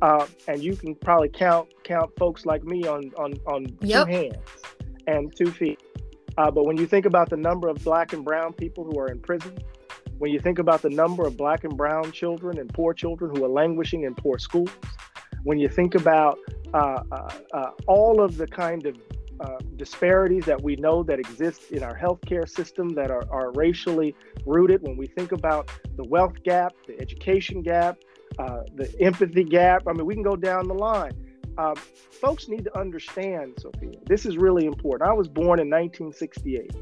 uh, and you can probably count count folks like me on on on yep. two hands and two feet. Uh, but when you think about the number of black and brown people who are in prison, when you think about the number of black and brown children and poor children who are languishing in poor schools, when you think about uh, uh, uh all of the kind of uh, disparities that we know that exist in our healthcare system that are, are racially rooted, when we think about the wealth gap, the education gap, uh, the empathy gap, I mean, we can go down the line um, folks need to understand, Sophia. This is really important. I was born in 1968.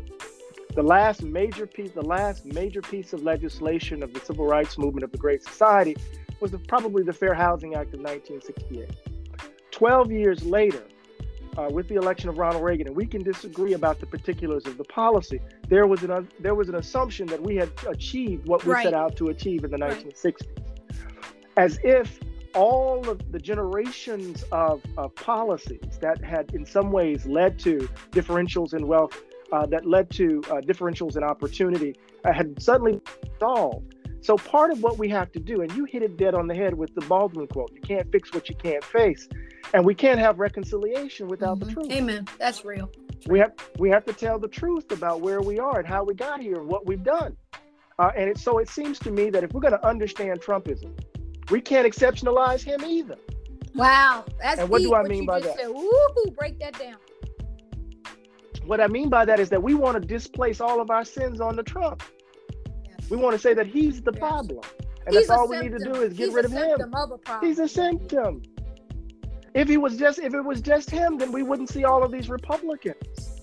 The last major piece, the last major piece of legislation of the civil rights movement of the Great Society was the, probably the Fair Housing Act of 1968. Twelve years later, uh, with the election of Ronald Reagan, and we can disagree about the particulars of the policy. There was an uh, there was an assumption that we had achieved what we right. set out to achieve in the right. 1960s, as if all of the generations of, of policies that had in some ways led to differentials in wealth, uh, that led to uh, differentials in opportunity, uh, had suddenly solved. So part of what we have to do, and you hit it dead on the head with the Baldwin quote, you can't fix what you can't face. And we can't have reconciliation without mm-hmm. the truth. Amen. That's real. We have we have to tell the truth about where we are and how we got here and what we've done. Uh, and it, so it seems to me that if we're going to understand Trumpism, we can't exceptionalize him either. Wow, that's and what deep, do I mean by that? Said. Woo, break that down. What I mean by that is that we want to displace all of our sins on the Trump. Yes. We want to say that he's the Yes. problem. And He's that's all we need to do is get He's rid of him. symptom Of. He's a symptom. If he was just if it was just him, then we wouldn't see all of these Republicans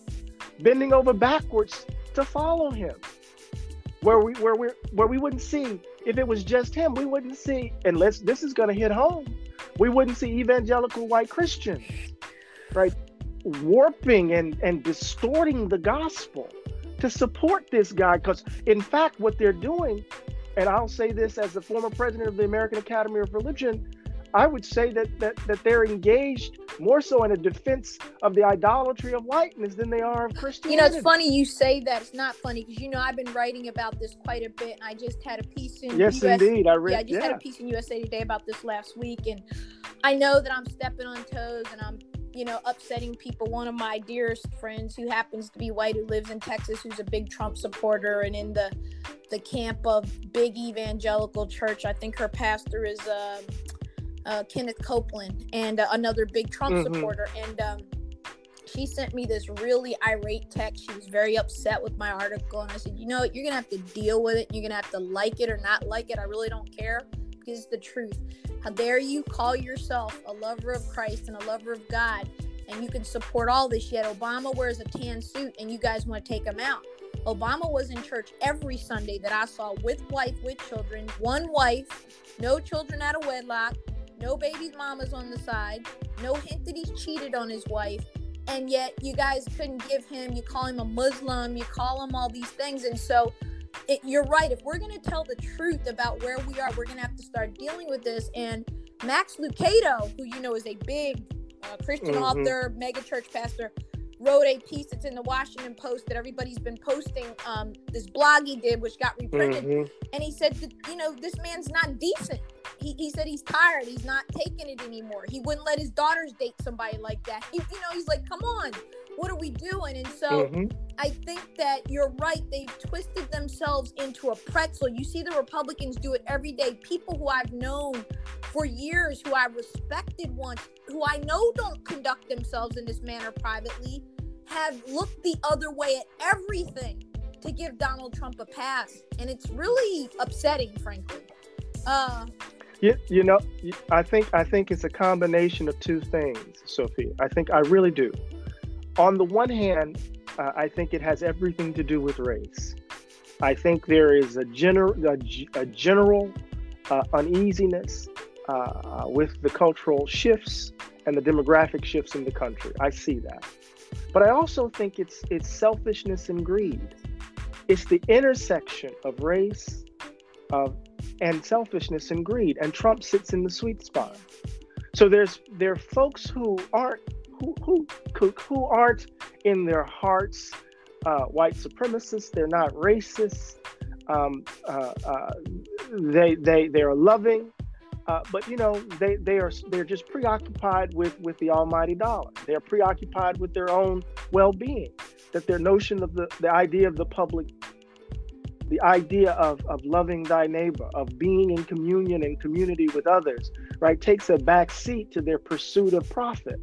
bending over backwards to follow him. Where we where we where we wouldn't see if it was just him, we wouldn't see unless this is gonna hit home. We wouldn't see evangelical white Christians, right, warping and, and distorting the gospel to support this guy. Because in fact, what they're doing, and I'll say this as the former president of the American Academy of Religion, I would say that that that they're engaged more so in a defense of the idolatry of whiteness than they are of Christianity. You know, it's funny you say that. It's not funny because you know I've been writing about this quite a bit, and I just had a piece in Yes, US, indeed. I read. Yeah, I just yeah. had a piece in USA Today about this last week, and I know that I'm stepping on toes and I'm, you know, upsetting people. One of my dearest friends, who happens to be white, who lives in Texas, who's a big Trump supporter and in the the camp of big evangelical church. I think her pastor is um, uh, Kenneth Copeland, and uh, another big Trump Mhm. supporter, and. Um, she sent me this really irate text. She was very upset with my article, and I said, "You know what? You're gonna have to deal with it. You're gonna have to like it or not like it. I really don't care because it's the truth. How dare you call yourself a lover of Christ and a lover of God, and you can support all this? Yet Obama wears a tan suit, and you guys want to take him out. Obama was in church every Sunday that I saw with wife, with children, one wife, no children out of wedlock, no baby's mamas on the side, no hint that he's cheated on his wife." and yet you guys couldn't give him you call him a muslim you call him all these things and so it, you're right if we're going to tell the truth about where we are we're going to have to start dealing with this and max lucado who you know is a big uh, christian Mhm. author mega church pastor wrote a piece that's in the washington post that everybody's been posting um, this blog he did which got reprinted. Mhm. and he said that you know this man's not decent. He, he said he's tired. He's not taking it anymore. He wouldn't let his daughters date somebody like that. He, you know he's like come on. What are we doing? And so Mhm. i think that you're right. They've twisted themselves into a pretzel. You see the republicans do it every day. People who i've known for years who i respected once who i know don't conduct themselves in this manner privately have looked the other way at everything to give donald trump a pass and it's really upsetting frankly uh You, you know, I think I think it's a combination of two things, Sophie. I think I really do. On the one hand, uh, I think it has everything to do with race. I think there is a general a general uh, uneasiness uh, uh, with the cultural shifts and the demographic shifts in the country. I see that, but I also think it's it's selfishness and greed. It's the intersection of race, of and selfishness and greed. And trump sits in the sweet spot. So there's there are folks who aren't who who who, aren't in their hearts uh, white supremacists. They're not racist um, uh, uh, they they they are loving uh, but you know they they are they're just preoccupied with with the almighty dollar they're preoccupied with their own well-being that their notion of the the idea of the public the idea of, of loving thy neighbor, of being in communion and community with others, right, takes a back seat to their pursuit of profit.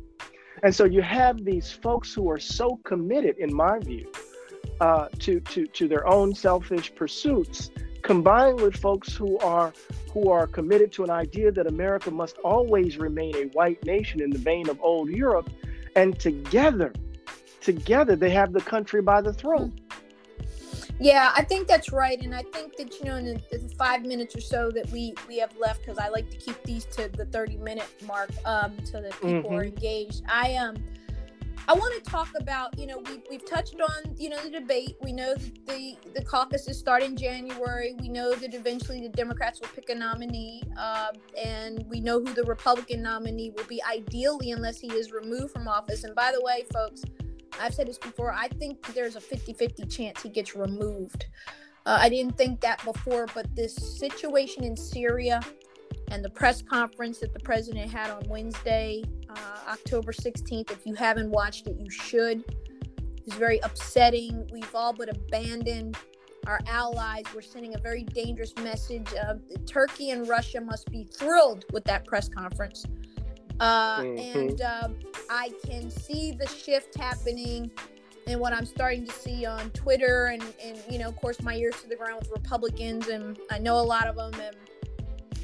And so you have these folks who are so committed, in my view, uh, to, to, to their own selfish pursuits, combined with folks who are who are committed to an idea that America must always remain a white nation in the vein of old Europe, and together, together they have the country by the throat. Yeah, I think that's right, and I think that you know, in the, the five minutes or so that we we have left, because I like to keep these to the thirty minute mark, um, so that people are engaged. I um, I want to talk about you know we we've touched on you know the debate. We know that the the caucuses start in January. We know that eventually the Democrats will pick a nominee, uh, and we know who the Republican nominee will be. Ideally, unless he is removed from office. And by the way, folks. I've said this before. I think there's a 50 50 chance he gets removed. Uh, I didn't think that before, but this situation in Syria and the press conference that the president had on Wednesday, uh, October 16th, if you haven't watched it, you should. It's very upsetting. We've all but abandoned our allies. We're sending a very dangerous message. Uh, Turkey and Russia must be thrilled with that press conference. Uh, mm-hmm. And uh, I can see the shift happening and what I'm starting to see on Twitter and, and, you know, of course, my ears to the ground with Republicans, and I know a lot of them. And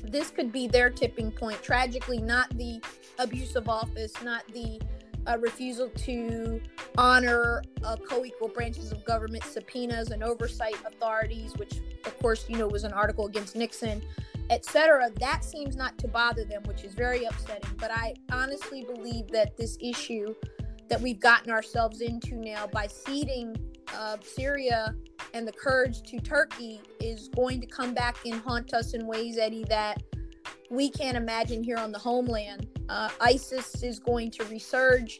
this could be their tipping point. Tragically, not the abuse of office, not the uh, refusal to honor uh, co-equal branches of government subpoenas and oversight authorities, which of course you know was an article against Nixon, etc. That seems not to bother them, which is very upsetting. But I honestly believe that this issue that we've gotten ourselves into now by ceding uh, Syria and the Kurds to Turkey is going to come back and haunt us in ways, Eddie, that we can't imagine here on the homeland. Uh, ISIS is going to resurge,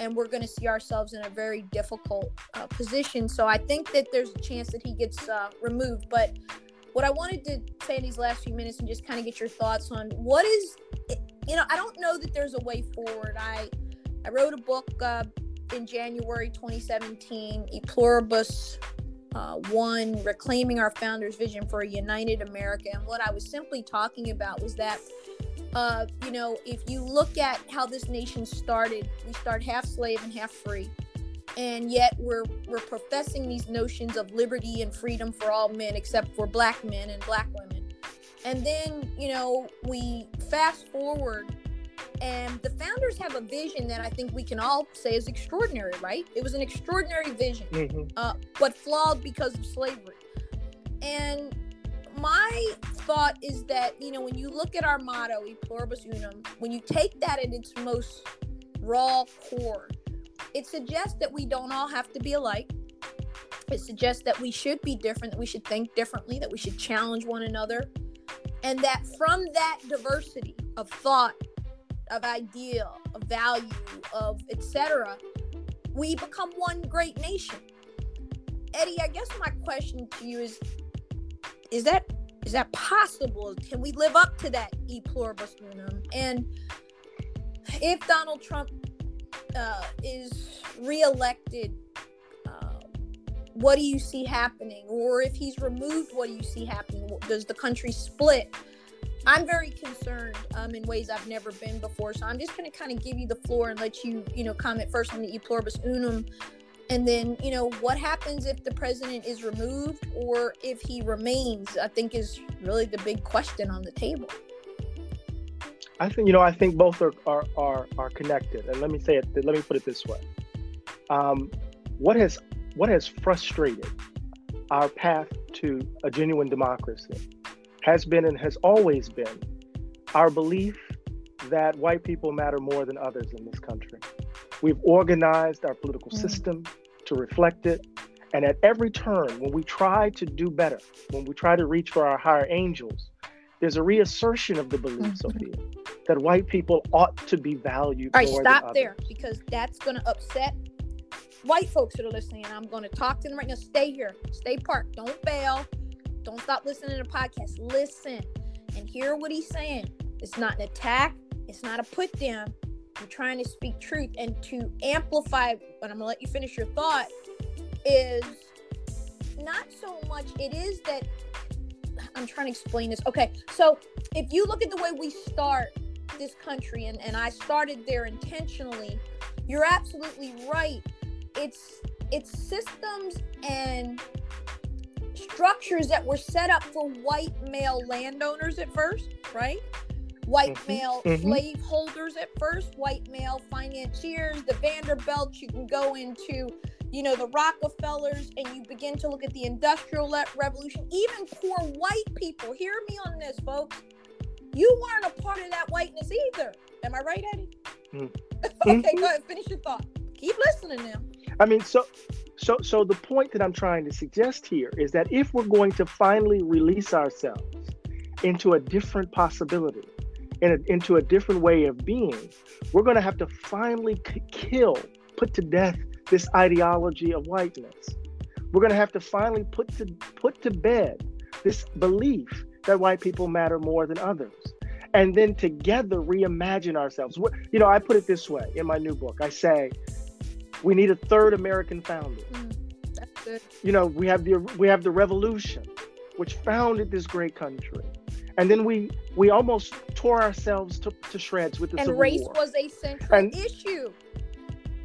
and we're going to see ourselves in a very difficult uh, position. So I think that there's a chance that he gets uh, removed. But what I wanted to say in these last few minutes and just kind of get your thoughts on what is, you know, I don't know that there's a way forward. I I wrote a book uh, in January 2017, E Pluribus uh, one, reclaiming our founder's vision for a united America. And what I was simply talking about was that, uh, you know, if you look at how this nation started, we start half slave and half free. And yet we're we're professing these notions of liberty and freedom for all men except for black men and black women. And then, you know, we fast forward and the founders have a vision that I think we can all say is extraordinary, right? It was an extraordinary vision, mm-hmm. uh, but flawed because of slavery. And my thought is that, you know, when you look at our motto, E pluribus unum, when you take that at its most raw core, it suggests that we don't all have to be alike. It suggests that we should be different, that we should think differently, that we should challenge one another. And that from that diversity of thought of idea, of value, of etc., we become one great nation. Eddie, I guess my question to you is: Is that is that possible? Can we live up to that e pluribus unum? And if Donald Trump uh, is reelected, uh, what do you see happening? Or if he's removed, what do you see happening? Does the country split? I'm very concerned um, in ways I've never been before. So I'm just going to kind of give you the floor and let you, you know, comment first on the e pluribus unum. And then, you know, what happens if the president is removed or if he remains, I think is really the big question on the table. I think, you know, I think both are, are, are, are connected. And let me say it, let me put it this way. Um, what has, what has frustrated our path to a genuine democracy has been and has always been our belief that white people matter more than others in this country. We've organized our political mm. system to reflect it. And at every turn, when we try to do better, when we try to reach for our higher angels, there's a reassertion of the belief, mm-hmm. Sophia, that white people ought to be valued. All right, stop there because that's going to upset white folks that are listening. And I'm going to talk to them right now. Stay here, stay parked, don't bail. Don't stop listening to the podcast. Listen and hear what he's saying. It's not an attack, it's not a put down. I'm trying to speak truth and to amplify, but I'm gonna let you finish your thought, is not so much, it is that I'm trying to explain this. Okay, so if you look at the way we start this country, and, and I started there intentionally, you're absolutely right. It's it's systems and structures that were set up for white male landowners at first, right? White mm-hmm. male mm-hmm. slave holders at first, white male financiers, the Vanderbilts. You can go into, you know, the Rockefellers, and you begin to look at the Industrial Revolution. Even poor white people. Hear me on this, folks. You weren't a part of that whiteness either. Am I right, Eddie? Mm-hmm. [LAUGHS] okay, go ahead. Finish your thought. Keep listening now. I mean, so so, so the point that I'm trying to suggest here is that if we're going to finally release ourselves into a different possibility, in a, into a different way of being, we're going to have to finally kill, put to death this ideology of whiteness. We're going to have to finally put to put to bed this belief that white people matter more than others, and then together reimagine ourselves. You know, I put it this way in my new book. I say We need a third American founder. Mm, that's good. You know, we have the we have the revolution, which founded this great country. And then we we almost tore ourselves to, to shreds with the And Civil race War. was a central And issue.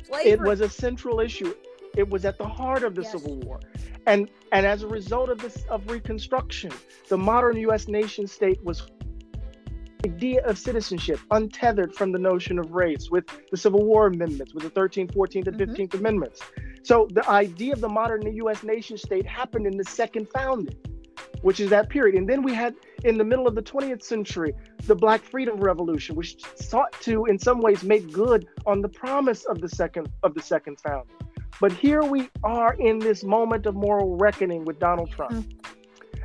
Slavery. it was a central issue. It was at the heart of the Yes. Civil War. And and as a result of this of Reconstruction, the modern US nation state was idea of citizenship untethered from the notion of race with the Civil War amendments, with the 13th, 14th, and Mhm. 15th amendments. So the idea of the modern US nation state happened in the second founding, which is that period. And then we had in the middle of the 20th century, the Black Freedom Revolution, which sought to in some ways make good on the promise of the second of the second founding. But here we are in this moment of moral reckoning with Donald Trump.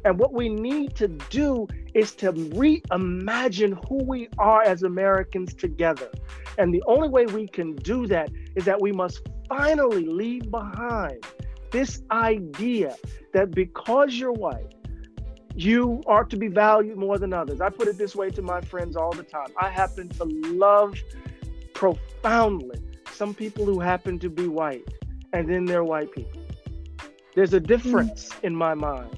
And what we need to do is to reimagine who we are as Americans together. And the only way we can do that is that we must finally leave behind this idea that because you're white, you are to be valued more than others. I put it this way to my friends all the time. I happen to love profoundly some people who happen to be white, and then they're white people. There's a difference in my mind.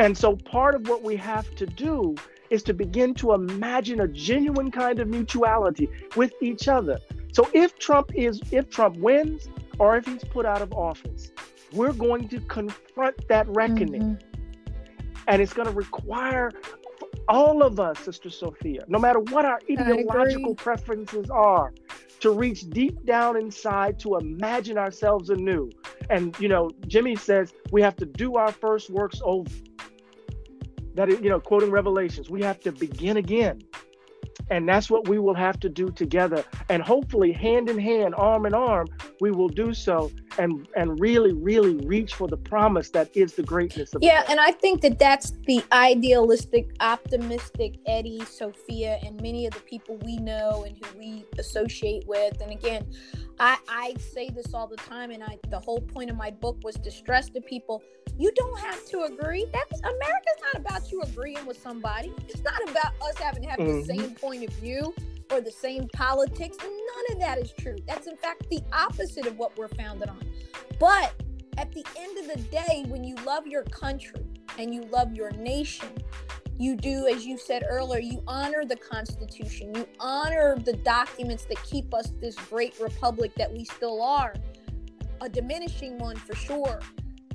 And so part of what we have to do is to begin to imagine a genuine kind of mutuality with each other. So if Trump is if Trump wins or if he's put out of office, we're going to confront that reckoning. Mhm. And it's going to require all of us, Sister Sophia, no matter what our ideological preferences are, to reach deep down inside to imagine ourselves anew. And, you know, Jimmy says we have to do our first works over. That you know, quoting Revelations, we have to begin again. And that's what we will have to do together. And hopefully, hand in hand, arm in arm, we will do so and, and really, really reach for the promise that is the greatness of Yeah, and I think that that's the idealistic, optimistic Eddie, Sophia, and many of the people we know and who we associate with. And again, I, I say this all the time, and I the whole point of my book was to stress to people: you don't have to agree. That's America's not about you agreeing with somebody. It's not about us having to have Mhm. the same point of view or the same politics. None of that is true. That's in fact the opposite of what we're founded on. But at the end of the day, when you love your country and you love your nation, you do, as you said earlier, you honor the Constitution, you honor the documents that keep us this great republic that we still are, a diminishing one for sure.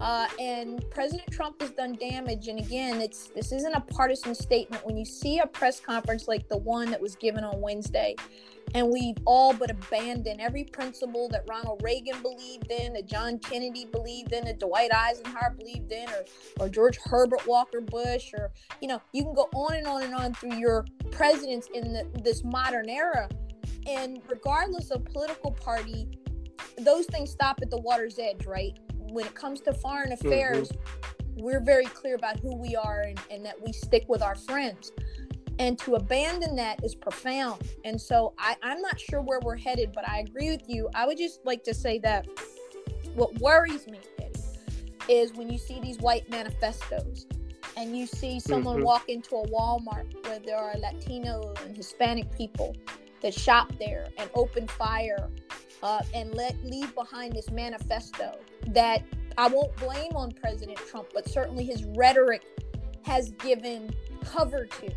Uh, and President Trump has done damage. And again, it's this isn't a partisan statement. When you see a press conference like the one that was given on Wednesday, and we've all but abandoned every principle that Ronald Reagan believed in, that John Kennedy believed in, that Dwight Eisenhower believed in, or or George Herbert Walker Bush, or you know, you can go on and on and on through your presidents in the, this modern era, and regardless of political party, those things stop at the water's edge, right? When it comes to foreign affairs, we're very clear about who we are and, and that we stick with our friends. And to abandon that is profound. And so I, i'm not sure where we're headed but i agree with you. I would just like to say that what worries me Eddie, is when you see these white manifestos and you see someone Mhm. walk into a walmart where there are latino and hispanic people that shop there and open fire uh, and let leave behind this manifesto that i won't blame on president trump but certainly his rhetoric has given cover to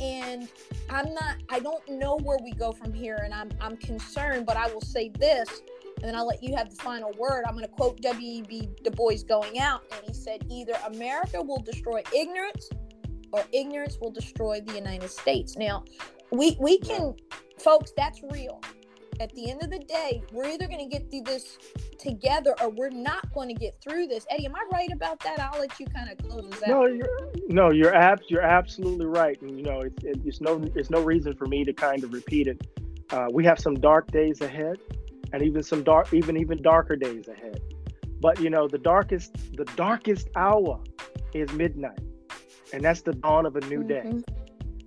and I'm not I don't know where we go from here and I'm I'm concerned but I will say this and then I'll let you have the final word. I'm going to quote W.E.B. Du Bois going out and he said either America will destroy ignorance or ignorance will destroy the United States. Now, we we can folks that's real. At the end of the day, we're either going to get through this together or we're not going to get through this. Eddie, am I right about that? I'll let you kind of close this out. No, you're no, you're abs, you're absolutely right, and you know it's it, it's no it's no reason for me to kind of repeat it. Uh, we have some dark days ahead, and even some dark, even even darker days ahead. But you know, the darkest the darkest hour is midnight, and that's the dawn of a new day. Mhm.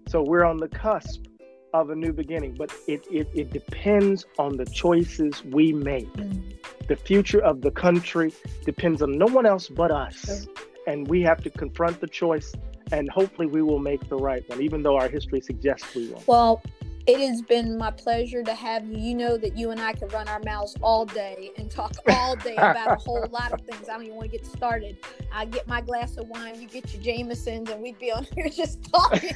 So we're on the cusp of a new beginning, but it it, it depends on the choices we make. Mhm. The future of the country depends on no one else but us. And we have to confront the choice, and hopefully we will make the right one, even though our history suggests we won't. Well, It has been my pleasure to have you. You know that you and I could run our mouths all day and talk all day about a whole lot of things. I don't even want to get started. I get my glass of wine, you get your Jamesons, and we'd be on [LAUGHS] here just talking.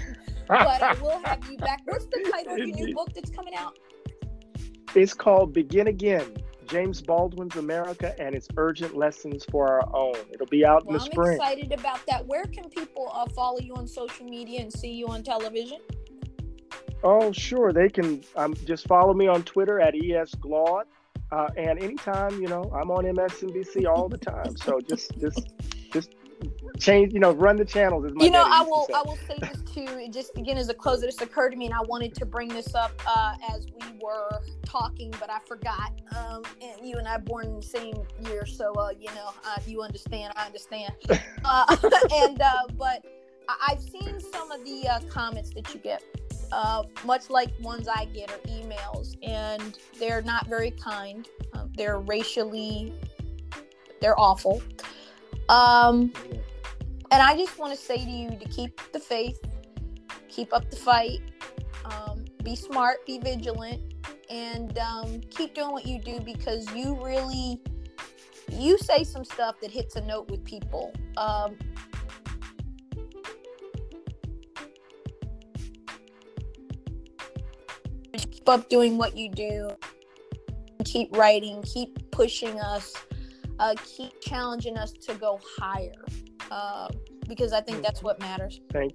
but I will have you back. What's the title of your new book that's coming out? It's called Begin Again James Baldwin's America and its urgent lessons for our own. It'll be out well, in the I'm spring. I'm excited about that. Where can people uh, follow you on social media and see you on television? Oh, sure. They can um, just follow me on Twitter at esglaude. Uh, and anytime, you know, I'm on MSNBC all the time. So just, just, just change, you know, run the channels. As my you know, I will, I will say this too. Just again as a closer, this occurred to me, and I wanted to bring this up uh, as we were talking, but I forgot. Um, and you and I born in the same year, so uh, you know, uh, you understand. I understand. Uh, [LAUGHS] and uh, but I've seen some of the uh, comments that you get uh, much like ones I get are emails, and they're not very kind. Um, they're racially, they're awful. Um, and I just want to say to you to keep the faith, keep up the fight, um, be smart, be vigilant, and um, keep doing what you do because you really, you say some stuff that hits a note with people. Um, up doing what you do. Keep writing keep pushing us uh, keep challenging us to go higher uh, because i think that's what matters. Thank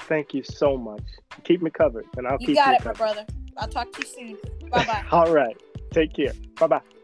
thank you so much. Keep me covered and i'll you keep got you got it covered. my brother. I'll talk to you soon. [LAUGHS] Bye bye all right. Take care. Bye bye